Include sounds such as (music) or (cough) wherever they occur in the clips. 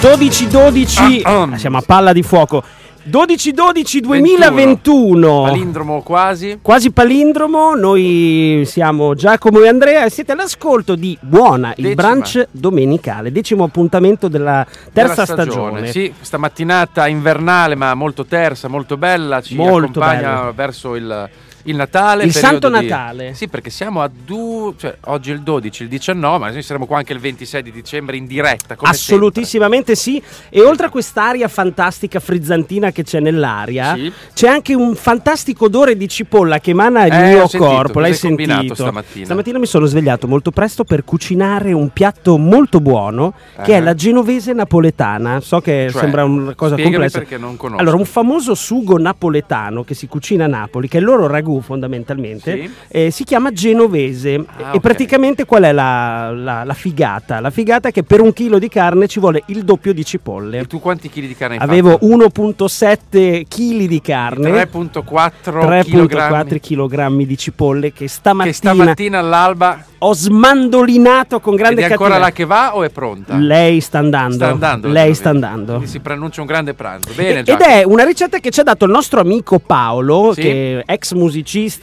12-12, siamo a palla di fuoco. 12-12 2021. Palindromo quasi. Quasi palindromo, noi siamo Giacomo e Andrea e siete all'ascolto di Buona, il Decima. brunch domenicale, decimo appuntamento della terza Della stagione. Sì, questa mattinata invernale ma molto tersa, molto bella, ci Molto accompagna bella. verso il, il Natale. Il Santo di- Natale. Sì, perché siamo a due, cioè oggi è il 12, il 19, ma noi saremo qua anche il 26 di dicembre in diretta. Assolutissimamente sì. E oltre a quest'aria fantastica frizzantina che c'è nell'aria, Sì. c'è anche un fantastico odore di cipolla che emana il Eh, mio sentito. corpo. L'hai sentito? stamattina? Stamattina mi sono svegliato molto presto per cucinare un piatto molto buono che Ah. è la genovese napoletana. So che Cioè, sembra una cosa complessa. perché non conosco. Allora, un famoso sugo napoletano che si cucina a Napoli, che è il loro ragù fondamentalmente, Sì. eh, si chiama genovese. Ah, e ok. praticamente qual è la, la- la figata? La figata è che per un chilo di carne ci vuole il doppio di cipolle. E tu quanti chili di carne hai Avevo fatto? 1.7 kg di carne. 3.4 3.4 kg di cipolle che stamattina, che stamattina all'alba ho smandolinato con grande ed è ancora cattiveria. là che va o è pronta? Lei sta andando. Sta andando Lei sta andando. Quindi si preannuncia un grande pranzo. Bene, E- Ed è una ricetta che ci ha dato il nostro amico Paolo, Sì. che è ex musicista,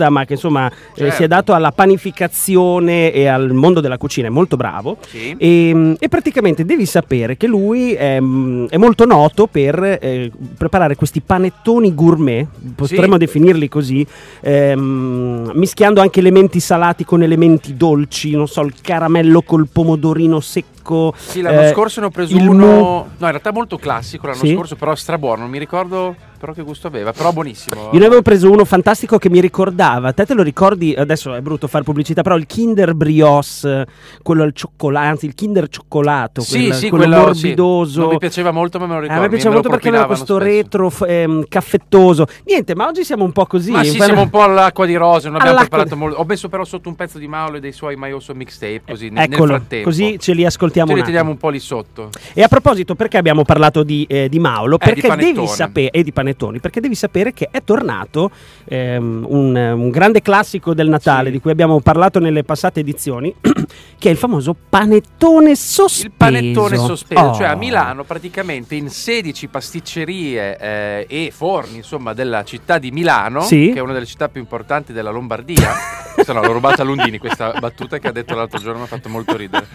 ma che insomma eh, Certo. si è dato alla panificazione e al mondo della cucina, è molto bravo. Sì. E, e praticamente devi sapere che lui è, mm, è molto noto per eh, preparare questi panettoni gourmet, potremmo Sì. definirli così, ehm, mischiando anche elementi salati con elementi dolci, non so, il caramello col pomodorino secco. Sì, l'anno eh, scorso ne ho preso uno. mu- No, in realtà molto classico l'anno Sì. scorso, però strabuono. Non mi ricordo però che gusto aveva, però buonissimo. Io ne avevo preso uno fantastico che mi ricordava, te te lo ricordi, adesso è brutto fare pubblicità, però il Kinder Brioche, quello al cioccolato, anzi il Kinder cioccolato, Sì, quel- sì, quello, quello sì. morbidoso. Non mi piaceva molto, ma me lo Eh, ricordo. a me piaceva me molto perché aveva questo spesso. retro ehm, caffettoso. Niente, ma oggi siamo un po' così. Ma sì, siamo un po' all'acqua di rose, non abbiamo preparato molto. Ho messo però sotto un pezzo di Mauro e dei suoi Maioso mixtape, così nel- nel Eccolo, frattempo. così ce li ascoltiamo Ce un li teniamo un po' lì sotto. E a proposito, perché abbiamo parlato di, eh, di Maulo? Eh, di Perché devi panettone. sapere, e di panettoni, perché devi sapere che è tornato ehm, un, un grande classico del Natale Sì. di cui abbiamo parlato nelle passate edizioni, (clears throat) che è il famoso panettone sospeso. Il panettone sospeso, Oh. cioè a Milano praticamente in 16 pasticcerie eh, e forni insomma della città di Milano, Sì. che è una delle città più importanti della Lombardia. (laughs) Se no, l'ho rubata a Lundini questa battuta che ha detto l'altro giorno, mi ha fatto molto ridere.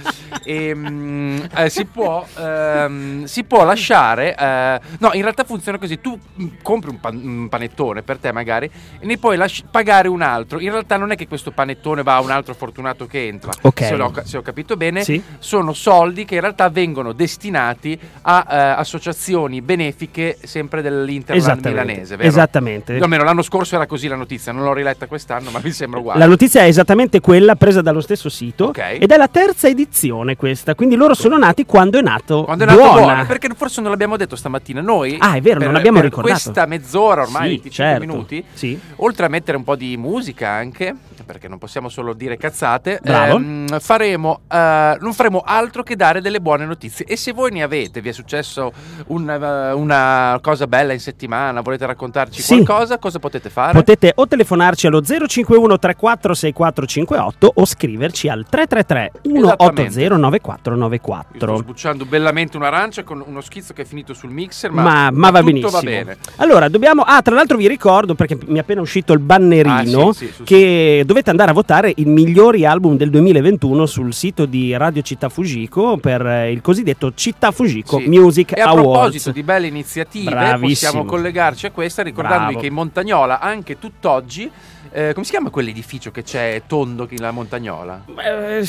E, mm, eh, si, può, ehm, si può lasciare, eh, no, in realtà funziona così: tu mm, compri un, pan- un panettone per te, magari, e ne puoi lasci- pagare un altro. In realtà, non è che questo panettone va a un altro fortunato che entra. Ok. Se, l'ho- se ho capito bene, Sì. sono soldi che in realtà vengono destinati a eh, associazioni benefiche sempre dell'Interland milanese, vero? Esattamente. O Almeno l'anno scorso era così la notizia, non l'ho riletta quest'anno, ma mi sembra uguale. La notizia è esattamente quella presa dallo stesso sito Ok. ed è la terza edizione questa, quindi loro sono nati quando è nato Quando è nato Buona. buona, perché forse non l'abbiamo detto stamattina noi. Ah, è vero, per- non l'abbiamo per ricordato. Questa mezz'ora ormai, Sì, 25 certo. minuti, Sì. oltre a mettere un po' di musica anche, perché non possiamo solo dire cazzate, ehm, faremo, eh, non faremo altro che dare delle buone notizie. E se voi ne avete, vi è successo un, eh, una cosa bella in settimana, volete raccontarci Sì. qualcosa, cosa potete fare? Potete o telefonarci allo 051 34 6458 o scriverci al 333 180 Io sto 9494. sbucciando bellamente un'arancia con uno schizzo che è finito sul mixer, ma, Ma, ma va benissimo. va bene. Allora, dobbiamo. Ah, tra l'altro vi ricordo perché mi è appena uscito il bannerino Ah, sì, sì, su- che dovete andare a votare i migliori album del 2021 sul sito di Radio Città Fujiko per eh, il cosiddetto Città Fujiko Sì. Music E a Awards. proposito di belle iniziative, Bravissimo. possiamo collegarci a questa ricordandovi Bravo. che in Montagnola, anche tutt'oggi, eh, come si chiama quell'edificio che c'è tondo che la Montagnola? Eh,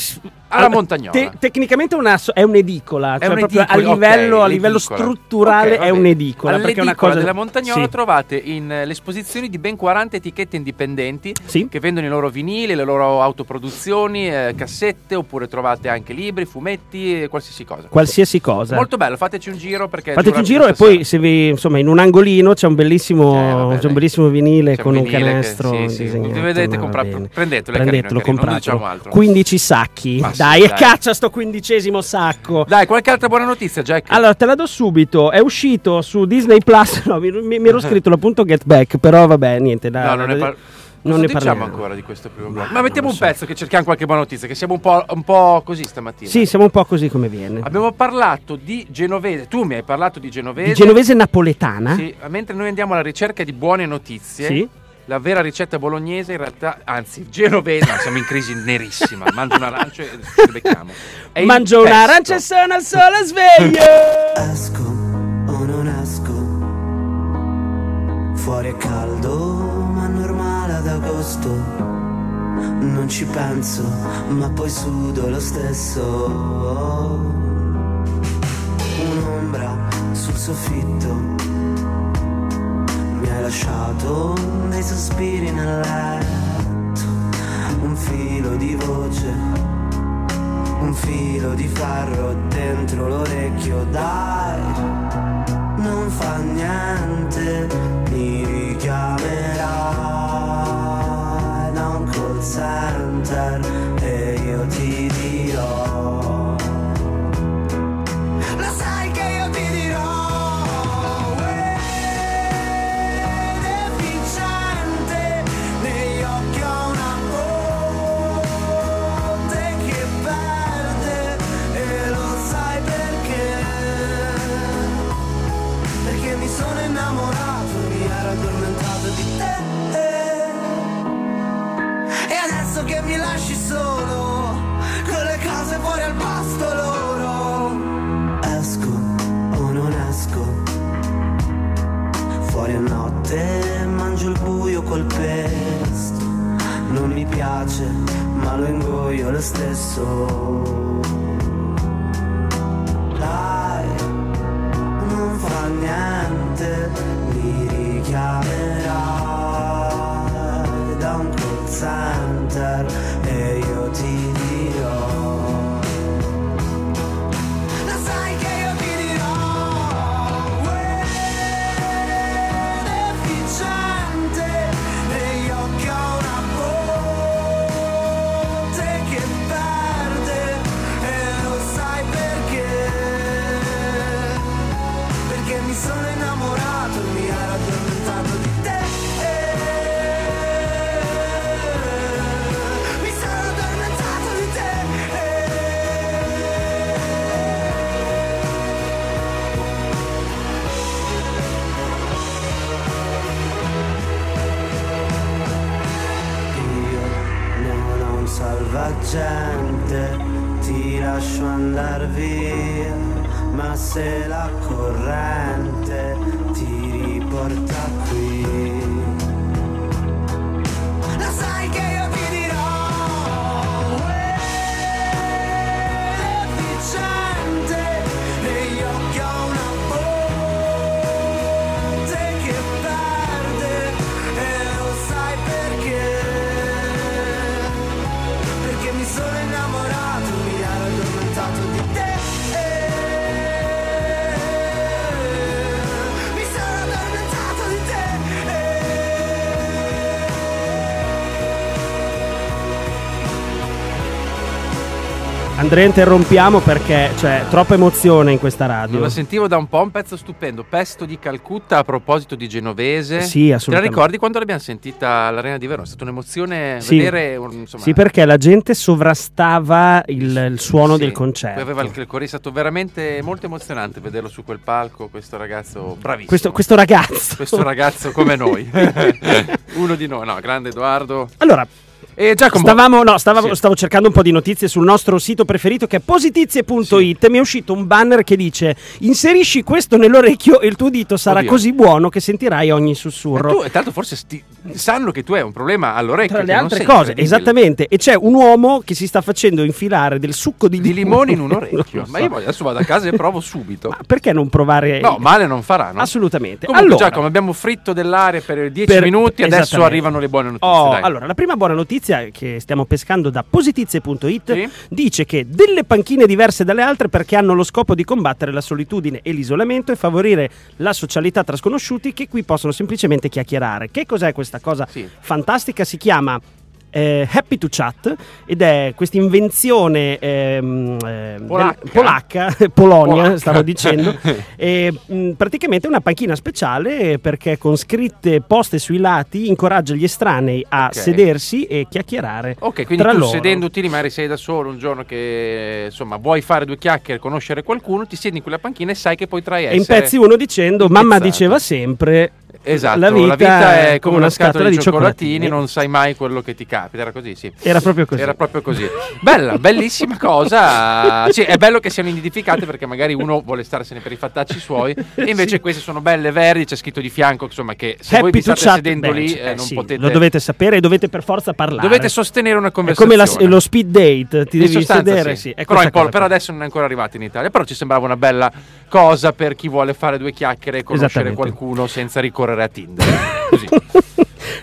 Alla Montagnola. te- tecnicamente una è un'edicola, È cioè proprio a un'edicola, livello, ok, a livello strutturale Ok, va è un'edicola. Perché è una All'edicola cosa della Montagnola Sì. trovate in l'esposizione di ben 40 etichette indipendenti Sì. che vendono i loro vinili, le loro autoproduzioni, eh, cassette, oppure trovate anche libri, fumetti, qualsiasi cosa. qualsiasi cosa. Molto bello, fateci un giro perché Fateci un giro e questa poi se vi, insomma in un angolino c'è un bellissimo, Eh, c'è un bellissimo vinile C'è con un vinile che- canestro sì, sì, disegnato, vedete, ma compra- prendetelo, è è prendetelo, carino, compratelo. diciamo altro. 15 sacchi. Ma sì, dai, e dai. caccia sto quindicesimo sacco. Dai, qualche altra buona notizia, Jack? Allora, te la do subito. È uscito su Disney Plus. (laughs) No, mi, mi- mi ero scritto l'appunto Get Back, però vabbè, niente. Da, no, non ne da- par- Non Cosa ne diciamo parliamo. ancora di questo primo Ma blocco? Ma non mettiamo un so. pezzo che cerchiamo qualche buona notizia, che siamo un po', un po' così stamattina. Sì, siamo un po' così come viene. Abbiamo parlato di genovese, tu mi hai parlato di genovese. Di genovese napoletana? Sì, mentre noi andiamo alla ricerca di buone notizie. Sì. La vera ricetta bolognese in realtà, anzi genovese, no, siamo in crisi nerissima. Mangio un arancio e ci becchiamo. È Mangio un'arancia e sono al sole sveglio. Esco o non esco, fuori è caldo ma normale ad agosto, non ci penso ma poi sudo lo stesso. Un'ombra sul soffitto, lasciato dei sospiri nel letto, un filo di voce un filo di ferro dentro l'orecchio, dai, non fa niente, mi richiamerai da un call center stesso Dai, non fa niente, mi richiamerai da un call center ho un salvagente, ti lascio andar via, ma se la corrente ti riporta qui. Andrea, interrompiamo perché c'è troppa emozione in questa radio. lo sentivo da un po', un pezzo stupendo. Pesto di Calcutta a proposito di genovese. Sì, Te la assolutamente. ricordi quando l'abbiamo sentita all'Arena di Verona? È stata un'emozione Sì. vedere. Insomma, Sì, perché la gente sovrastava il, il suono Sì, del poi concerto. aveva il il è stato veramente molto emozionante vederlo su quel palco. Questo ragazzo bravissimo. Questo, questo ragazzo. Questo ragazzo come noi, (laughs) (laughs) uno di noi, no, grande Edoardo. Allora, E Giacomo, Stavamo, no, stavamo- Sì. stavo cercando un po' di notizie sul nostro sito preferito che è positizie.it. Mi è uscito un banner che dice: Inserisci questo nell'orecchio e il tuo dito sarà Oddio. così buono che sentirai ogni e sussurro. tu, e tanto forse sti- sanno che tu hai un problema all'orecchio. Tra le altre cose, esattamente. E c'è un uomo che si sta facendo infilare del succo di, Di limone in (laughs) un orecchio. lo Ma so. io adesso vado a casa e provo subito. Ma perché non provare? No, male non farà, no? Assolutamente. Comunque, allora, Giacomo, abbiamo fritto dell'aria per 10 Per- minuti. Adesso arrivano le buone notizie. Oh, allora, la prima buona notizia che stiamo pescando da positizie.it Sì. dice che delle panchine diverse dalle altre perché hanno lo scopo di combattere la solitudine e l'isolamento e favorire la socialità tra sconosciuti che qui possono semplicemente chiacchierare. Che cos'è questa cosa Sì. fantastica? Si chiama eh, Happy to Chat ed è questa invenzione ehm, eh, Polacca. polacca, (laughs) Polonia Polacca. stavo dicendo, (laughs) e, mh, praticamente una panchina speciale perché con scritte poste sui lati incoraggia gli estranei a Ok. sedersi e chiacchierare Ok, quindi tra tu loro. sedendoti magari sei da solo un giorno che insomma vuoi fare due chiacchiere, conoscere qualcuno, ti siedi in quella panchina e sai che potrai E essere. in pezzi uno dicendo, mamma impezzato." diceva sempre, Esatto, la vita, è come una scatola di cioccolatini, non non... sai mai quello che ti capita. Era così, sì. Era proprio così. Era proprio così. Bella, bellissima cosa. Sì, è bello che siano identificate perché magari uno vuole starsene per i fattacci suoi. (laughs) E invece Sì. queste sono belle, verdi. C'è scritto di fianco, insomma, che se voi Happy vi to state chat, sedendo beh, lì, cioè, eh, non sì, potete. Lo dovete sapere e dovete per forza parlare. dovete sostenere una è come conversazione. la- lo speed date, ti In devi sedere, sì. però, cosa però adesso non è ancora arrivato in Italia. Però ci sembrava una bella cosa per chi vuole fare due chiacchiere e conoscere qualcuno senza ricorrere a Tinder. (laughs) Così.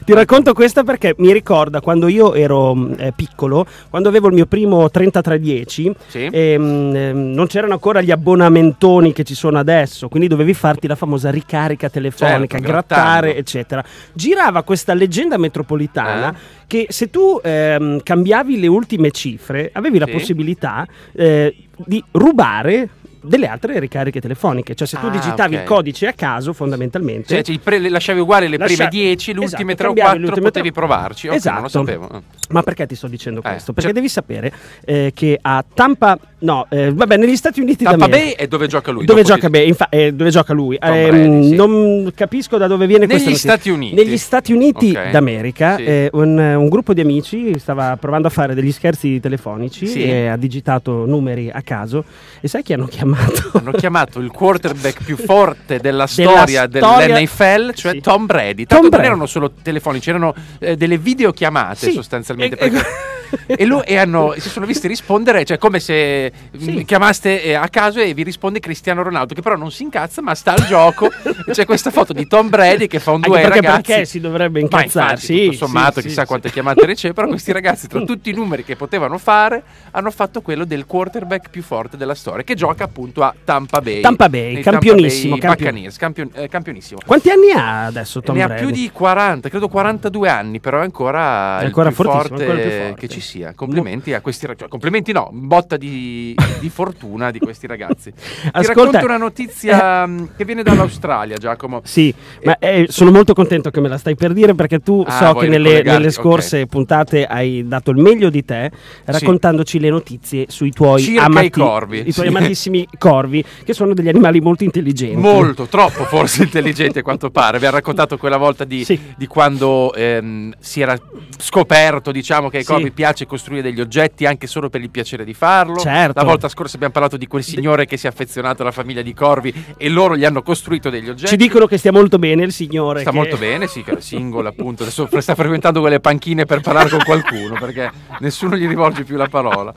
Ti racconto questa perché mi ricorda quando io ero mh, eh, piccolo, quando avevo il mio primo 3310, Sì. ehm, ehm, non c'erano ancora gli abbonamentoni che ci sono adesso, quindi dovevi farti la famosa ricarica telefonica, Certo, grattare, grattando. eccetera. Girava questa leggenda metropolitana Eh? che se tu ehm, cambiavi le ultime cifre, avevi la Sì. possibilità eh, di rubare delle altre ricariche telefoniche, cioè se tu Ah, digitavi ok. il codice a caso fondamentalmente Cioè, ci pre- le lasciavi uguali le Lascia- prime 10, le ultime Esatto, 3 o cambiavi 4 le ultime potevi provarci. Ok, non lo Esatto. sapevo. Ma perché ti sto dicendo Eh, questo? Perché cioè- devi sapere eh, che a Tampa, no, eh, vabbè, negli Stati Uniti Tampa d'America. Bay è dove gioca lui. Dove gioca, ti- beh, infa- eh, dove gioca lui? Ehm, Brady, sì. Non capisco da dove viene Negli questa. Stati Uniti. Negli Stati Uniti Ok. d'America, Sì. eh, un, un gruppo di amici stava provando a fare degli scherzi telefonici Sì. e ha digitato numeri a caso. E sai chi hanno chiamato? (laughs) Hanno chiamato il quarterback più forte della Della storia storia- dell'NFL, cioè Sì. Tom Brady. Tom Tanto non Brady. erano solo telefonici, erano eh, delle videochiamate Sì. sostanzialmente. E- perché- E, lui, e hanno, si sono visti rispondere, cioè come se Sì. mh, chiamaste eh, a caso e vi risponde Cristiano Ronaldo, che però non si incazza, ma sta al gioco. E c'è questa foto di Tom Brady che fa un due perché, ragazzi. perché si dovrebbe infatti, Sì, tutto sommato, sì, chissà sì, quante sì. chiamate riceve, però questi ragazzi, tra (laughs) tutti i numeri che potevano fare, hanno fatto quello del quarterback più forte della storia, che gioca appunto a Tampa Bay. Tampa Bay, campionissimo, Tampa Bay campion- campion- eh, campionissimo. Quanti anni ha adesso Tom ne Brady? ha più di 40, credo 42 anni, però è ancora, È ancora forte ancora forte. che ci sia. Complimenti a questi ragazzi. Complimenti no, botta di, di fortuna di questi ragazzi. (laughs) Ti Ascolta- racconto una notizia mh, che viene dall'Australia, Giacomo. Sì, ma eh, sono molto contento che me la stai per dire perché tu Ah, so che nelle, nelle scorse puntate hai dato il meglio di te raccontandoci le notizie sui tuoi, Circa amati- i corvi, i tuoi sì. amatissimi corvi, che sono degli animali molto intelligenti. Molto, troppo forse (laughs) intelligente a quanto pare. Abbiamo raccontato quella volta di, Sì. di quando ehm, si era scoperto, diciamo, che ai Sì. corvi piace costruire degli oggetti anche solo per il piacere di farlo. Certo. La volta scorsa abbiamo parlato di quel signore che si è affezionato alla famiglia di corvi e loro gli hanno costruito degli oggetti. Ci dicono che stia molto bene il signore. Sta che- molto bene, sì, che era single appunto. Adesso sta frequentando quelle panchine per parlare con qualcuno perché nessuno gli rivolge più la parola.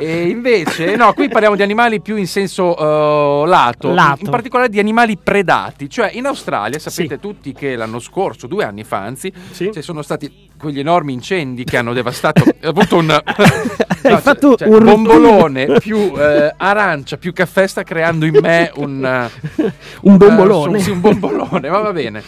E invece, no, qui parliamo di animali più in senso eh, lato, Lato. in particolare di animali predati. Cioè, in Australia sapete Sì. tutti che l'anno scorso, due anni fa, anzi, Sì. ci sono stati quegli enormi incendi che hanno devastato. (laughs) avuto un. Hai cioè- fatto cioè, un bombolone più eh, arancia più caffè sta creando in me un. (laughs) eh, Un eh, bombolone. su- sì, un bombolone, ma va bene.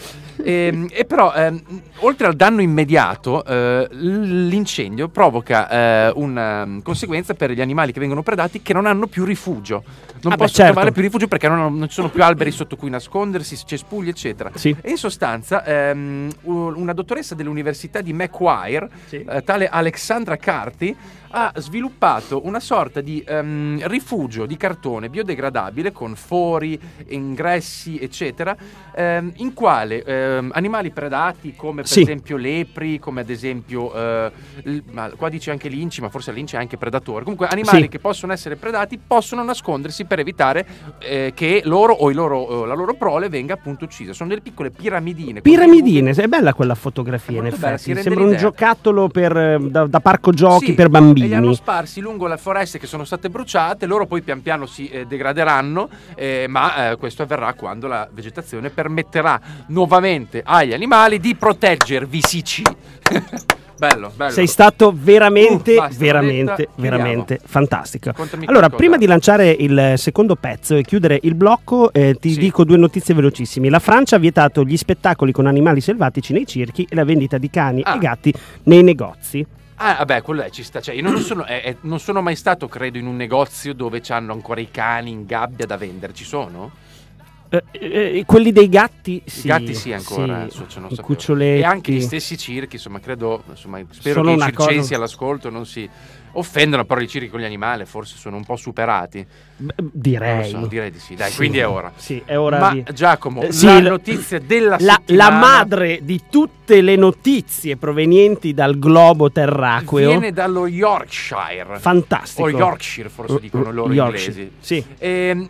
Ehm, E, però, ehm, oltre al danno immediato, eh, l'incendio provoca eh, una mm, conseguenza per gli animali che vengono predati che non hanno più rifugio. Non Ah, possono certo. trovare più rifugio perché non, hanno- non ci sono più alberi sotto cui nascondersi, cespugli, eccetera. Sì. E in sostanza, ehm, una dottoressa dell'università di Macquarie, Sì. eh, tale Alexandra Carty, ha sviluppato una sorta di ehm, rifugio di cartone biodegradabile con fori, ingressi, eccetera, ehm, in quale ehm, animali predati come per Sì. esempio lepri, come ad esempio, eh, l- ma qua dice anche linci, ma forse lince è anche predatore. Comunque animali Sì. che possono essere predati possono nascondersi per evitare eh, che loro o i loro, eh, la loro prole venga appunto uccisa. Sono delle piccole piramidine. Piramidine, è bella quella fotografia in bella, effetti. rende Sembra un giocattolo per, eh, da, da parco giochi Sì, per E li hanno bambini. sparsi lungo le foreste che sono state bruciate, loro poi pian piano si eh, degraderanno, eh, ma eh, questo avverrà quando la vegetazione permetterà nuovamente agli animali di proteggervi, sì, (laughs) bello, bello. Sei stato veramente, Uh, basta, veramente, detta, veramente fantastico. Allora, prima di lanciare il secondo pezzo e chiudere il blocco, eh, ti Sì. dico due notizie velocissimi. La Francia ha vietato gli spettacoli con animali selvatici nei circhi e la vendita di cani Ah. e gatti nei negozi. Ah, vabbè, quello è, ci sta. Cioè, io non sono, eh, eh, non sono mai stato, credo, in un negozio dove c'hanno ancora i cani in gabbia da vendere. Ci sono? Eh, eh, quelli dei gatti, sì. I gatti sì ancora, sì. so- non I sapevo. cuccioletti. E anche gli stessi circhi, insomma, credo, insomma, spero Sono che i circensi cosa- all'ascolto non si offendano, però i circhi con gli animali forse sono un po' superati. Lo direi. so, direi di sì. Dai, Sì. quindi è ora. Sì, è ora Ma di... Giacomo, Eh, sì, la notizia della La, settimana la madre di tutte le notizie provenienti dal globo terracqueo. viene dallo Yorkshire. Fantastico. O Yorkshire, forse dicono loro Yorkshire, inglesi. Sì. Ehm,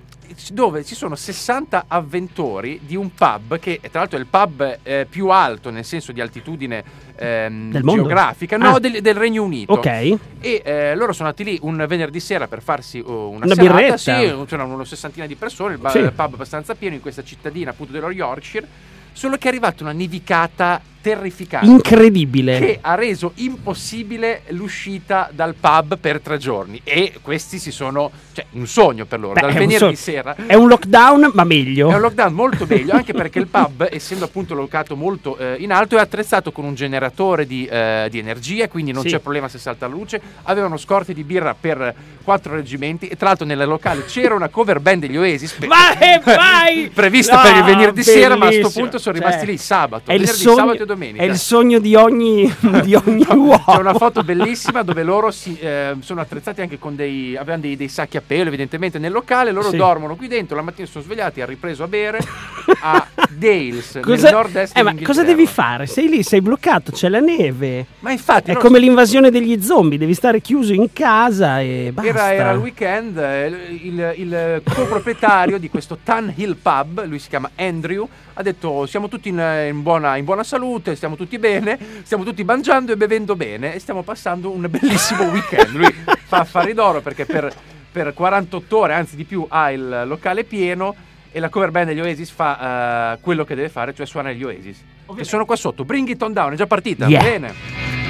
dove ci sono 60 avventori di un pub che tra l'altro è il pub eh, più alto nel senso di altitudine ehm, geografica no Ah. del, del Regno Unito Ok. e eh, loro sono andati lì un venerdì sera per farsi oh, una, Una serata birretta. sì, c'erano una sessantina di persone il, ba- Sì. il pub abbastanza pieno in questa cittadina appunto dello Yorkshire solo che è arrivata una nevicata terrificante Incredibile. che ha reso impossibile l'uscita dal pub per tre giorni e questi si sono cioè un sogno per loro Beh, dal è un venerdì sogno. sera È un lockdown, ma meglio. è un lockdown molto meglio anche perché il pub, (laughs) essendo appunto locato molto eh, in alto, è attrezzato con un generatore di, eh, di energia, quindi non Sì. c'è problema se salta la luce. Avevano scorte di birra per quattro reggimenti e tra l'altro nel locale c'era una cover band degli Oasis. pe- Vai, (laughs) vai! prevista No, per il venerdì sera, ma a questo bellissimo. punto sono Cioè, rimasti lì sabato, È il, venerdì, sogno, sabato e domenica. È il sogno di ogni, di ogni (laughs) uomo. C'è una foto bellissima dove loro si, eh, sono attrezzati anche con dei, avevano dei, dei sacchi a pelo evidentemente nel locale, loro Sì. dormono qui dentro, la mattina sono svegliati, hanno ripreso a bere (laughs) a Dales, Cosa, nel nord-est eh, ma cosa devi fare? Sei lì, sei bloccato, c'è la neve. Ma infatti È come l'invasione degli zombie, devi stare chiuso in casa e basta. era, era il weekend, eh, il, il coproprietario di questo Tan Hill Pub, lui si chiama Andrew, ha detto siamo tutti in, in buona, in buona salute, stiamo tutti bene, stiamo tutti mangiando e bevendo bene e stiamo passando un bellissimo weekend. Lui fa affari d'oro perché per, per 48 ore, anzi di più, ha il locale pieno e la cover band degli Oasis fa eh, quello che deve fare, cioè suona gli Oasis. Che sono qua sotto, Bring It On Down, è già partita, Yeah. bene.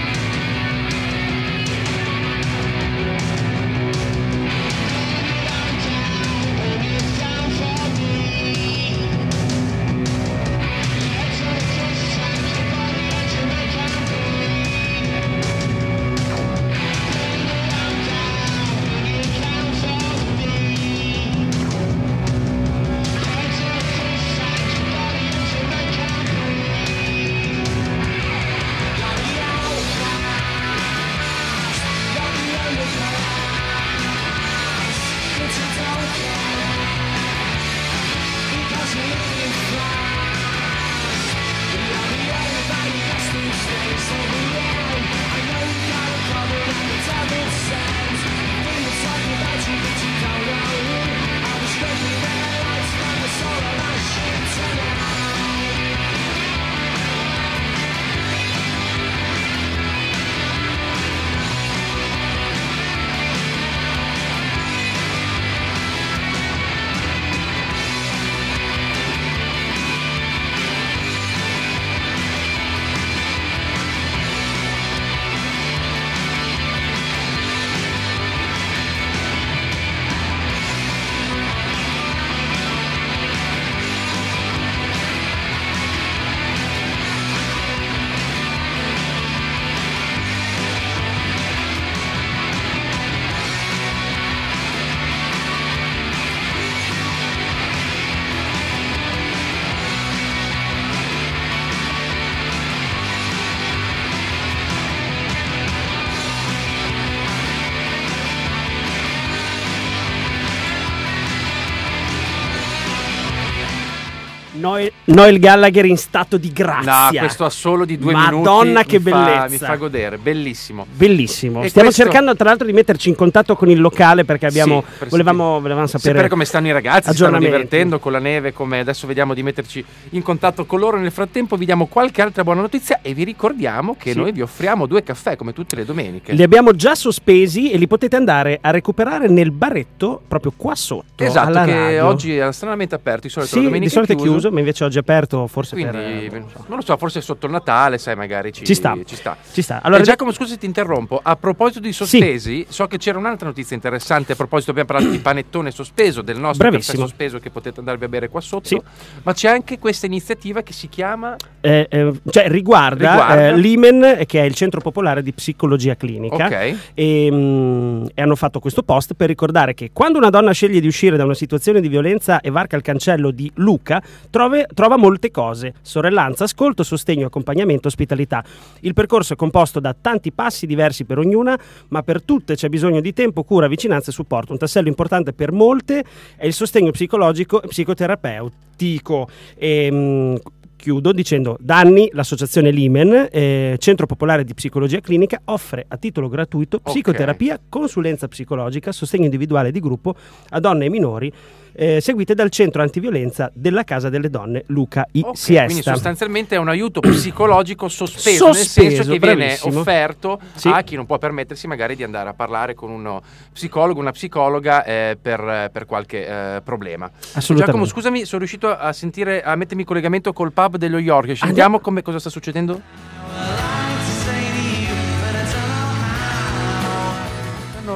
Noel, Gallagher in stato di grazia. No, questo ha solo di due Madonna, minuti. che mi fa- bellezza. mi fa godere, bellissimo. Bellissimo. E Stiamo questo- cercando tra l'altro di metterci in contatto con il locale perché abbiamo, Sì, volevamo, volevamo sapere, sapere come stanno i ragazzi, stanno divertendo con la neve, come adesso vediamo di metterci in contatto con loro. Nel frattempo vi diamo qualche altra buona notizia e vi ricordiamo che Sì. noi vi offriamo due caffè come tutte le domeniche. Li abbiamo già sospesi e li potete andare a recuperare nel baretto proprio qua sotto. Esatto, che radio. oggi è stranamente aperto, di solito Sì, la domenica di solito è chiuso. ma invece oggi aperto forse Quindi, per... eh, non so. non lo so, forse sotto il Natale, sai, magari ci, Ci sta. Ci sta. Ci sta. Allora, Allora, Giacomo, scusa se ti interrompo. A proposito di sospesi, so che c'era un'altra notizia interessante. A proposito, abbiamo parlato di (clears throat) panettone sospeso, del nostro Bravissimo. caffè sospeso che potete andarvi a bere qua sotto. Sì. Ma c'è anche questa iniziativa che si chiama. eh, eh, cioè riguarda, Riguarda. eh, l'Imen, che è il centro popolare di psicologia clinica. Ok. e, mm, e hanno fatto questo post per ricordare che quando una donna sceglie di uscire da una situazione di violenza e varca il cancello di Luca, trove- trova molte cose: sorellanza, ascolto, sostegno, accompagnamento, ospitalità. Il percorso è composto da tanti passi diversi per ognuna, ma per tutte c'è bisogno di tempo, cura, vicinanza e supporto. Un tassello importante per molte è il sostegno psicologico e psicoterapeutico. E, mm, Chiudo dicendo, da anni l'associazione Limen, eh, Centro Popolare di Psicologia Clinica, offre a titolo gratuito psicoterapia, consulenza psicologica, sostegno individuale di gruppo a donne e minori, eh, seguite dal Centro Antiviolenza della Casa delle Donne Luca I Ok, Siesta. quindi sostanzialmente è un aiuto (clears throat) psicologico sospeso, nel Sospeso, senso che viene bravissimo. offerto Sì. a chi non può permettersi magari di andare a parlare con uno psicologo, una psicologa eh, per, per qualche eh, problema. Assolutamente. Giacomo, scusami, sono riuscito a sentire, a mettermi in collegamento col pub dello York. Sentiamo come, cosa sta succedendo?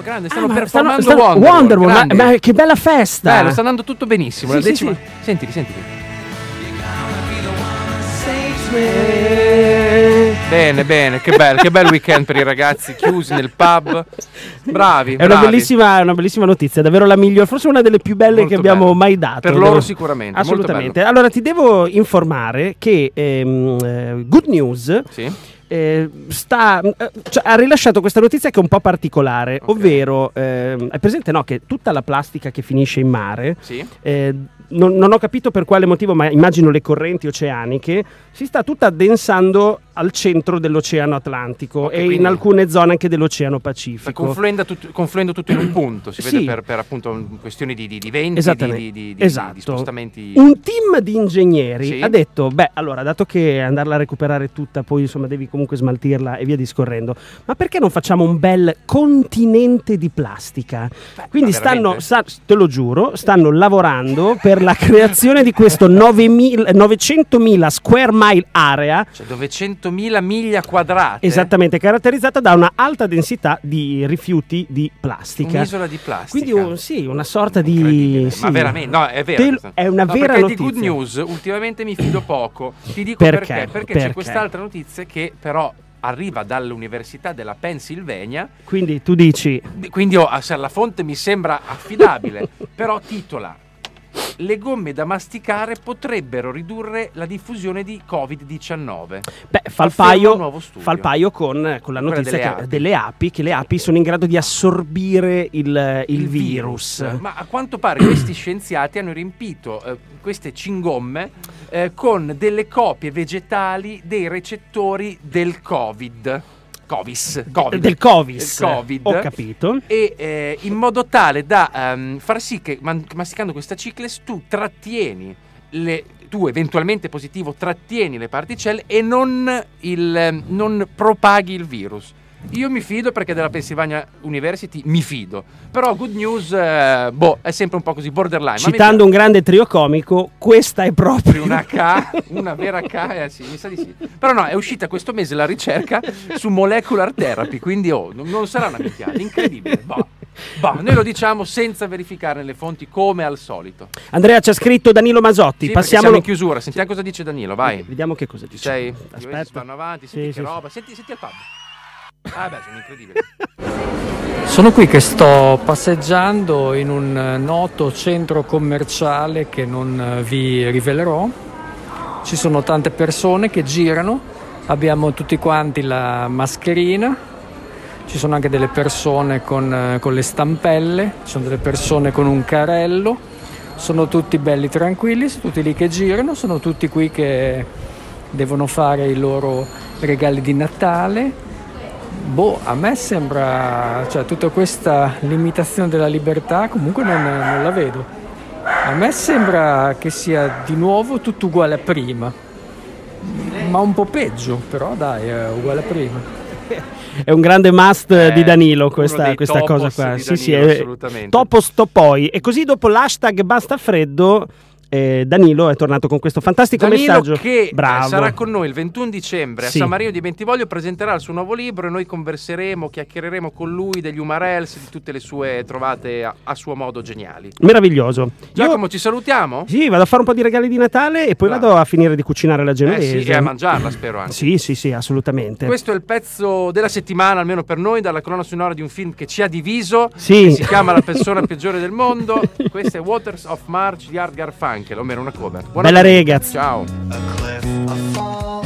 Grande, stanno Ah, ma performando stanno- stanno- Wonderwall, Wonderwall, ma, grande. ma che bella festa! Bello, sta andando tutto benissimo. Sì, la sì, decima... sì. Sentili, sentili. Bene, bene, che bello, che bel weekend per i ragazzi chiusi nel pub. Bravi, È una bravi. bellissima, una bellissima notizia, davvero la migliore, forse una delle più belle Molto che abbiamo bella. mai dato. Per loro sicuramente, molto Assolutamente. Allora ti devo informare che ehm, eh, Good News Sì. Eh, sta, eh, cioè, ha rilasciato questa notizia che è un po' particolare, Ok. ovvero ehm, è presente no, che tutta la plastica che finisce in mare Sì. eh, non, non ho capito per quale motivo, ma immagino le correnti oceaniche, si sta tutta addensando al centro dell'Oceano Atlantico Ok, e in alcune zone anche dell'Oceano Pacifico. confluendo, tut- confluendo tutto in un punto, si Sì. vede per, per appunto un- questioni di, di, di venti, di, di, Esatto. di spostamenti. Un team di ingegneri Sì. ha detto: Beh, allora, dato che andarla a recuperare tutta, poi insomma devi comunque smaltirla e via discorrendo, ma perché non facciamo un bel continente di plastica? Quindi stanno, sta- te lo giuro, stanno lavorando per la creazione di questo 9.000 900.000 square mile area. Cioè 900.000 miglia quadrate. Esattamente, caratterizzata da una alta densità di rifiuti di plastica. Un'isola di plastica. Quindi un- sì, una sorta di... Sì. Ma veramente, no, è vero. Te- è una No, vera perché notizia. di good news ultimamente mi fido poco. Ti dico Perché? perché. Perché, Perché? c'è quest'altra notizia che però arriva dall'Università della Pennsylvania. Quindi tu dici... Quindi oh, la fonte mi sembra affidabile, (laughs) però titola le gomme da masticare potrebbero ridurre la diffusione di Covid-19. Beh, fa il paio, fa il paio con, con la notizia delle che- api. delle api, che le api sono in grado di assorbire il, il virus. Ma a quanto pare questi scienziati hanno riempito eh, queste cingomme eh, con delle copie vegetali dei recettori del Covid. Covis. Covid. Del Covid. Del Covid. Ho capito. E eh, in modo tale da ehm, far sì che man- masticando questa cicles tu trattieni le tu eventualmente positivo trattieni le particelle e non, il, non propaghi il virus. Io mi fido perché della Pennsylvania University mi fido. Però Good News, eh, boh, è sempre un po' così borderline. Citando un grande trio comico, questa è proprio una K, (laughs) una vera K, eh, sì, mi sa di sì. Però no, è uscita questo mese la ricerca su molecular therapy, quindi oh, non, sarà una minchiata, incredibile. Boh. Boh, noi lo diciamo senza verificare le fonti come al solito. Andrea ci ha scritto Danilo Masotti. Sì, Passiamo siamo in chiusura, sentiamo cosa dice Danilo, vai. Vediamo che cosa dice. sei? Aspetta. vanno avanti, senti Sì, che sì, roba, senti, senti al pub. Ah beh, sono incredibili. Sono qui che sto passeggiando in un eh, noto centro commerciale che non eh, vi rivelerò. Ci sono tante persone che girano, abbiamo tutti quanti la mascherina, ci sono anche delle persone con, eh, con le stampelle, ci sono delle persone con un carello, sono tutti belli tranquilli, sono tutti lì che girano, sono tutti qui che devono fare i loro regali di Natale. Boh, a me sembra, cioè tutta questa limitazione della libertà comunque non, non la vedo. A me sembra che sia di nuovo tutto uguale a prima, ma un po' peggio, però dai, è uguale a prima. È un grande must Eh, di Danilo questa, questa cosa qua. di Sì, sì, Danilo, è- assolutamente. Topo sto poi. E così dopo l'hashtag basta freddo eh, Danilo è tornato con questo fantastico Danilo messaggio. che eh, Bravo. sarà con noi il 21 dicembre Sì. a San Marino di Bentivoglio presenterà il suo nuovo libro e noi converseremo, chiacchiereremo con lui degli Umarels, di tutte le sue trovate a, a suo modo geniali. Meraviglioso. Giacomo, Io ci salutiamo? sì, vado a fare un po' di regali di Natale e poi Bravo. vado a finire di cucinare la Eh genovese. sì, e a mangiarla spero anche. Sì, sì, sì, assolutamente. Questo è il pezzo della settimana, almeno per noi, dalla colonna sonora di un film che ci ha diviso, Sì. si chiama La persona peggiore del mondo. (laughs) Questo è Waters of March di Art Garfunkel, o meno una cover. Buona Bella giornata. Ciao. A cliff, a fall,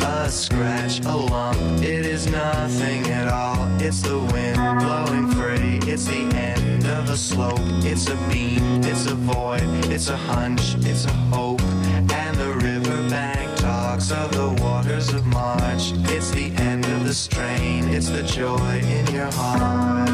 a scratch, a lump. It is nothing at all. It's the wind blowing free. It's the end of a slope. It's a beam. It's a void. It's a hunch. It's a hope. And the riverbank talks of the waters of March. It's the end of the strain. It's the joy in your heart.